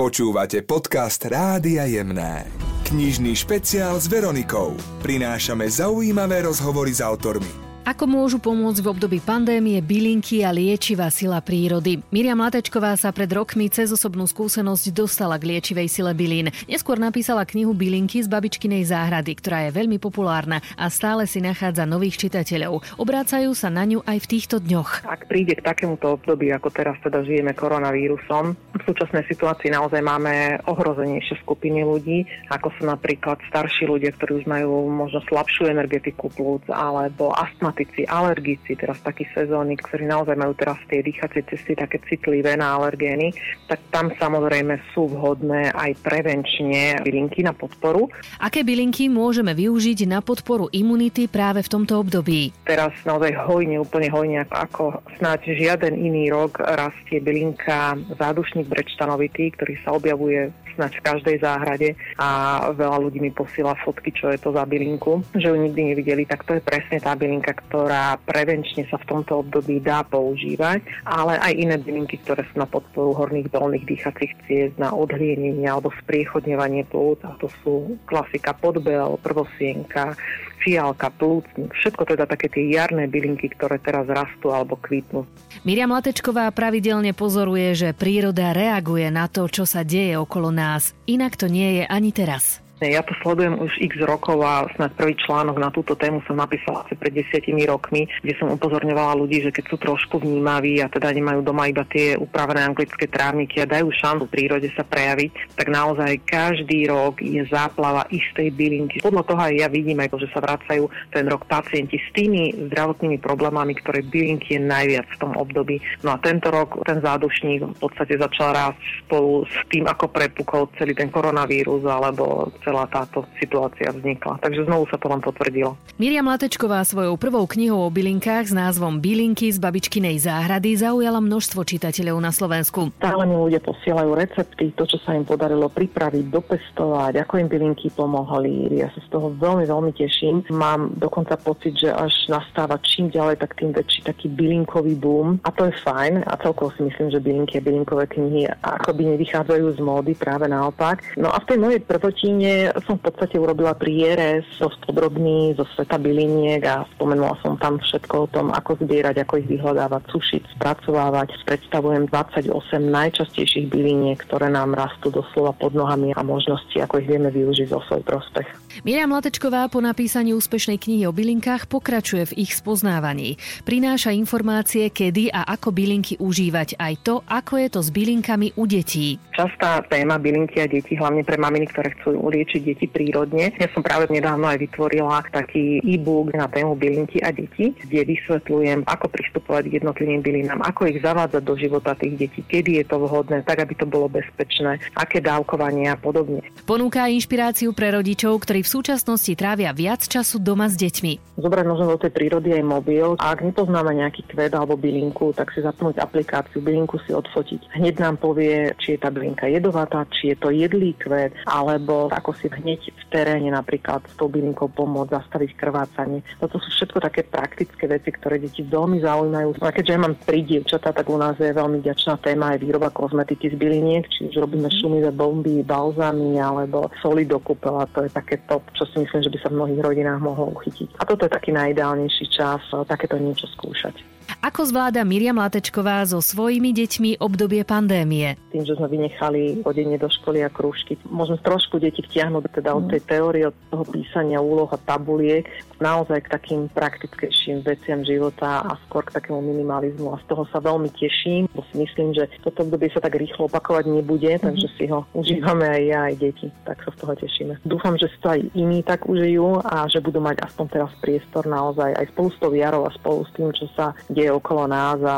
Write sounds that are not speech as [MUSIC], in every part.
Počúvate podcast Rádia Jemné. Knižný špeciál s Veronikou. Prinášame zaujímavé rozhovory s autormi. Ako môžu pomôcť v období pandémie bylinky a liečivá sila prírody? Miriam Latečková sa pred rokmi cez osobnú skúsenosť dostala k liečivej sile bylín. Neskôr napísala knihu Bylinky z babičkinej záhrady, ktorá je veľmi populárna a stále si nachádza nových čitateľov. Obrácajú sa na ňu aj v týchto dňoch. Ak príde k takémuto období, ako teraz teda žijeme koronavírusom, v súčasnej situácii naozaj máme ohrozenejšie skupiny ľudí, ako sú napríklad starší ľudia, ktorí už majú možno slabšiu energetiku plúc alebo astma astmatici, alergici, teraz takí sezóny, ktorí naozaj majú teraz tie dýchacie cesty také citlivé na alergény, tak tam samozrejme sú vhodné aj prevenčne bylinky na podporu. Aké bylinky môžeme využiť na podporu imunity práve v tomto období? Teraz naozaj hojne, úplne hojne, ako snáď žiaden iný rok rastie bylinka zádušník brečtanovitý, ktorý sa objavuje snáď v každej záhrade a veľa ľudí mi posiela fotky, čo je to za bylinku, že ju nikdy nevideli, tak to je presne tá bylinka, ktorá prevenčne sa v tomto období dá používať, ale aj iné bylinky, ktoré sú na podporu horných dolných dýchacích ciest, na odhlienenie alebo spriechodňovanie plúc. A to sú klasika podbel, prvosienka, fialka, plúcnik, všetko teda také tie jarné bylinky, ktoré teraz rastú alebo kvitnú. Miriam Latečková pravidelne pozoruje, že príroda reaguje na to, čo sa deje okolo nás. Inak to nie je ani teraz. Ja to sledujem už x rokov a snad prvý článok na túto tému som napísala asi pred desiatimi rokmi, kde som upozorňovala ľudí, že keď sú trošku vnímaví a teda nemajú doma iba tie upravené anglické trávniky a dajú šancu prírode sa prejaviť, tak naozaj každý rok je záplava istej bylinky. Podľa toho aj ja vidím aj to, že sa vracajú ten rok pacienti s tými zdravotnými problémami, ktoré bylinky je najviac v tom období. No a tento rok ten zádušník v podstate začal rásť spolu s tým, ako prepukol celý ten koronavírus alebo celá táto situácia vznikla. Takže znovu sa to len potvrdilo. Miriam Latečková svojou prvou knihou o bylinkách s názvom Bylinky z babičkinej záhrady zaujala množstvo čitateľov na Slovensku. Stále mi ľudia posielajú recepty, to, čo sa im podarilo pripraviť, dopestovať, ako im bylinky pomohli. Ja sa z toho veľmi, veľmi teším. Mám dokonca pocit, že až nastáva čím ďalej, tak tým väčší taký bylinkový boom. A to je fajn. A celkovo si myslím, že bylinky a bylinkové knihy akoby nevychádzajú z módy, práve naopak. No a v tej mojej prvotine som v podstate urobila prierez dosť podrobný zo sveta byliniek a spomenula som tam všetko o tom, ako zbierať, ako ich vyhľadávať, sušiť, spracovávať. Predstavujem 28 najčastejších byliniek, ktoré nám rastú doslova pod nohami a možnosti, ako ich vieme využiť zo svoj prospech. Miriam Latečková po napísaní úspešnej knihy o bylinkách pokračuje v ich spoznávaní. Prináša informácie, kedy a ako bylinky užívať, aj to, ako je to s bylinkami u detí. Častá téma bylinky a deti, hlavne pre maminy, ktoré chcú liečiť liečiť deti prírodne. Ja som práve nedávno aj vytvorila taký e-book na tému bylinky a deti, kde vysvetľujem, ako pristupovať k jednotlivým bylinám, ako ich zavádzať do života tých detí, kedy je to vhodné, tak aby to bolo bezpečné, aké dávkovanie a podobne. Ponúka inšpiráciu pre rodičov, ktorí v súčasnosti trávia viac času doma s deťmi. Zobrať možno do tej prírody aj mobil a ak nepoznáme nejaký kvet alebo bylinku, tak si zapnúť aplikáciu, bylinku si odfotiť. Hneď nám povie, či je tá bylinka jedovatá, či je to jedlý kvet, alebo ako si hneď v teréne napríklad s tou bylinkou pomôcť zastaviť krvácanie. Toto sú všetko také praktické veci, ktoré deti veľmi zaujímajú. A keďže ja mám tri dievčatá, tak u nás je veľmi ďačná téma aj výroba kozmetiky z byliniek, či už robíme šumivé bomby, balzamy alebo soli do kúpela. To je také top, čo si myslím, že by sa v mnohých rodinách mohlo uchytiť. A toto je taký najideálnejší čas takéto niečo skúšať. Ako zvláda Miriam Latečková so svojimi deťmi obdobie pandémie? Tým, že sme vynechali chodenie do školy a krúžky, môžeme trošku deti vtiahnuť teda od tej teórie, od toho písania úloh a tabuliek naozaj k takým praktickejším veciam života a skôr k takému minimalizmu. A z toho sa veľmi teším, bo si myslím, že toto obdobie sa tak rýchlo opakovať nebude, takže si ho užívame aj ja, aj deti. Tak sa z toho tešíme. Dúfam, že si to aj iní tak užijú a že budú mať aspoň teraz priestor naozaj aj spolu s tou jarou a spolu s tým, čo sa deje okolo nás a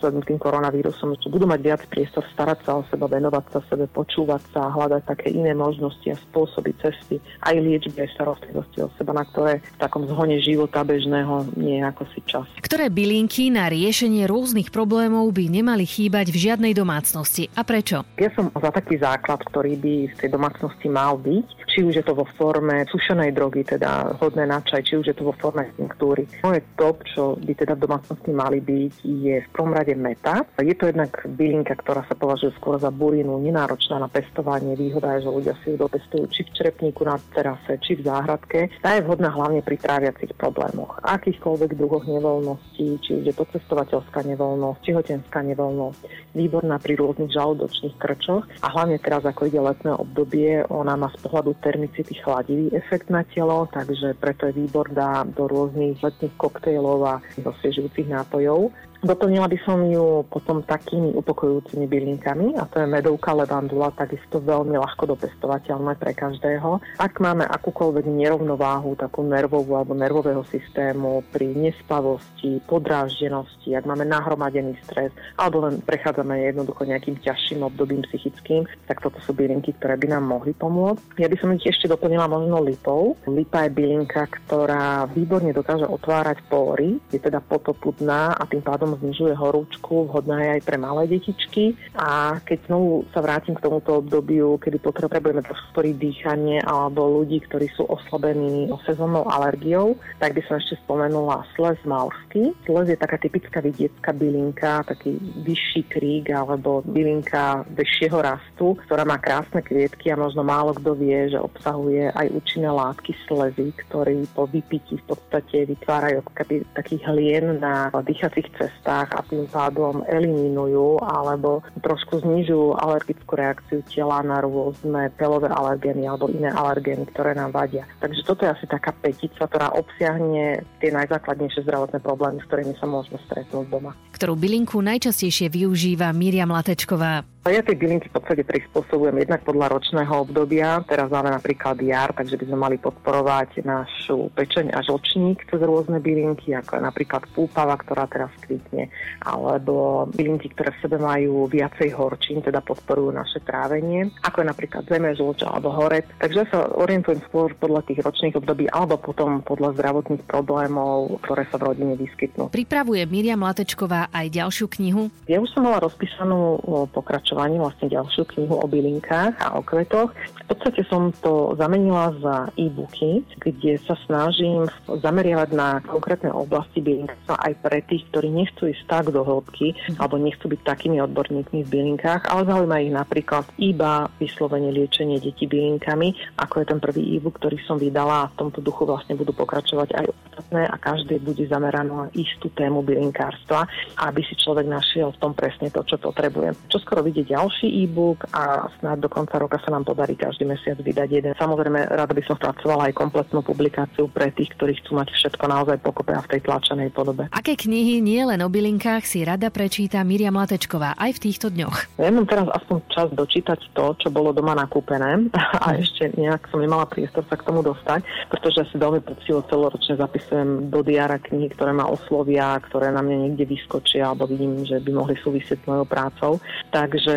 tým koronavírusom, že budú mať viac priestor starať sa o seba, venovať sa sebe, počúvať sa a hľadať také iné možnosti a spôsoby cesty aj liečby, aj starostlivosti o seba, na ktoré v takom zhone života bežného nie je ako si čas. Ktoré bylinky na riešenie rôznych problémov by nemali chýbať v žiadnej domácnosti a prečo? Ja som za taký základ, ktorý by v tej domácnosti mal byť, či už je to vo forme sušenej drogy, teda hodné na čaj, či už je to vo forme tinktúry. Moje top, čo by teda v domácnosti mali byť, je v prvom rade meta. Je to jednak bylinka, ktorá sa považuje skôr za burinu, nenáročná na pestovanie. Výhoda je, že ľudia si ju dopestujú či v črepníku na terase, či v záhradke. Tá je vhodná hlavne pri tráviacich problémoch. Akýchkoľvek druhoch nevoľností, či už je to cestovateľská nevoľnosť, či hotenská nevoľnosť. Výborná pri rôznych žalúdočných krčoch a hlavne teraz, ako ide letné obdobie, ona má z pohľadu termicity chladivý efekt na telo, takže preto je výborná do rôznych letných koktejlov a osviežujúcich nápojov. Doplnila by som ju potom takými upokojujúcimi bylinkami a to je medovka levandula, takisto veľmi ľahko dopestovateľné pre každého. Ak máme akúkoľvek nerovnováhu, takú nervovú alebo nervového systému pri nespavosti, podráždenosti, ak máme nahromadený stres alebo len prechádzame jednoducho nejakým ťažším obdobím psychickým, tak toto sú bylinky, ktoré by nám mohli pomôcť. Ja by som ich ešte doplnila možno lipou. Lipa je bylinka, ktorá výborne dokáže otvárať pory, je teda potopudná a tým pádom potom znižuje horúčku, vhodná je aj pre malé detičky. A keď znovu sa vrátim k tomuto obdobiu, kedy potrebujeme podporiť dýchanie alebo ľudí, ktorí sú oslabení sezónnou alergiou, tak by som ešte spomenula sles malsky. Sles je taká typická vidiecká bylinka, taký vyšší krík alebo bylinka vyššieho rastu, ktorá má krásne kvietky a možno málo kto vie, že obsahuje aj účinné látky slezy, ktoré po vypití v podstate vytvárajú taký hlien na dýchacích cestách cestách a tým pádom eliminujú alebo trošku znižujú alergickú reakciu tela na rôzne pelové alergény alebo iné alergény, ktoré nám vadia. Takže toto je asi taká petica, ktorá obsiahne tie najzákladnejšie zdravotné problémy, s ktorými sa môžeme stretnúť doma. Ktorú bylinku najčastejšie využíva Miriam Latečková. Ja tie bylinky v podstate prispôsobujem jednak podľa ročného obdobia. Teraz máme napríklad jar, takže by sme mali podporovať našu pečeň a žlčník cez rôzne bylinky, ako je napríklad púpava, ktorá teraz kvitne, alebo bylinky, ktoré v sebe majú viacej horčín, teda podporujú naše trávenie, ako je napríklad zeme, žlč alebo horec. Takže sa orientujem skôr podľa tých ročných období alebo potom podľa zdravotných problémov, ktoré sa v rodine vyskytnú. Pripravuje Miriam Latečková aj ďalšiu knihu? Ja už som mala rozpísanú pokračovanie pokračovaní vlastne ďalšiu knihu o bylinkách a o kvetoch. V podstate som to zamenila za e-booky, kde sa snažím zameriavať na konkrétne oblasti bylinkárstva aj pre tých, ktorí nechcú ísť tak do hĺbky alebo nechcú byť takými odborníkmi v bylinkách, ale zaujíma ich napríklad iba vyslovene liečenie detí bylinkami, ako je ten prvý e-book, ktorý som vydala a v tomto duchu vlastne budú pokračovať aj ostatné a každý bude zameraný na istú tému bylinkárstva, aby si človek našiel v tom presne to, čo potrebuje. Čo skoro vidieť ďalší e-book a snáď do konca roka sa nám podarí každý mesiac vydať jeden. Samozrejme, rada by som spracovala aj kompletnú publikáciu pre tých, ktorí chcú mať všetko naozaj pokope a v tej tlačenej podobe. Aké knihy nie len o bylinkách si rada prečíta Miriam Latečková aj v týchto dňoch? Ja mám teraz aspoň čas dočítať to, čo bolo doma nakúpené [LAUGHS] a ešte nejak som nemala priestor sa k tomu dostať, pretože si veľmi poctivo celoročne zapisujem do diara knihy, ktoré ma oslovia, ktoré na mňa niekde vyskočia alebo vidím, že by mohli súvisieť s mojou prácou. Takže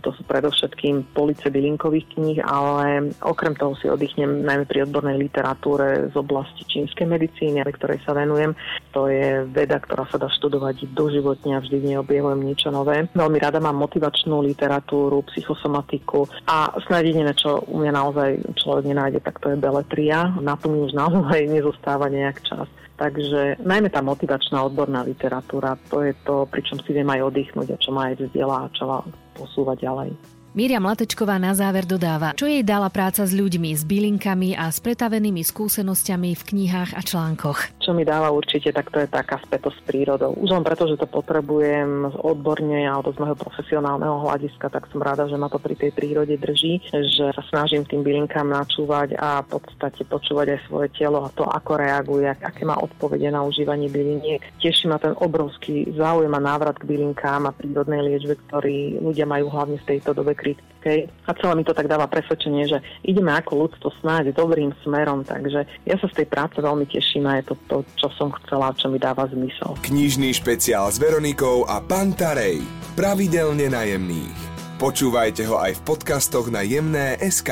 to sú predovšetkým police bylinkových kníh, ale okrem toho si oddychnem najmä pri odbornej literatúre z oblasti čínskej medicíny, ktorej sa venujem. To je veda, ktorá sa dá študovať doživotne a vždy v nej objavujem niečo nové. Veľmi rada mám motivačnú literatúru, psychosomatiku a snad jediné, čo u mňa naozaj človek nenájde, tak to je beletria. Na tom už naozaj nezostáva nejak čas. Takže najmä tá motivačná odborná literatúra, to je to, pričom si viem aj oddychnúť a čo ma aj vzdiela a čo ma posúva ďalej. Miriam Latečková na záver dodáva, čo jej dala práca s ľuďmi, s bylinkami a s pretavenými skúsenosťami v knihách a článkoch. Čo mi dáva určite, tak to je taká spätosť s prírodou. Už len preto, že to potrebujem odborne alebo z môjho profesionálneho hľadiska, tak som rada, že ma to pri tej prírode drží, že sa snažím tým bylinkám načúvať a v podstate počúvať aj svoje telo a to, ako reaguje, aké má odpovede na užívanie byliniek. Teší ma ten obrovský záujem a návrat k bylinkám a prírodnej liečbe, ktorý ľudia majú hlavne v tejto dobe kritickej. A celé mi to tak dáva presvedčenie, že ideme ako ľudstvo snáď dobrým smerom, takže ja sa z tej práce veľmi teším a je to to, čo som chcela, čo mi dáva zmysel. Knižný špeciál s Veronikou a Pantarej. Pravidelne najemných. Počúvajte ho aj v podcastoch na jemné.sk.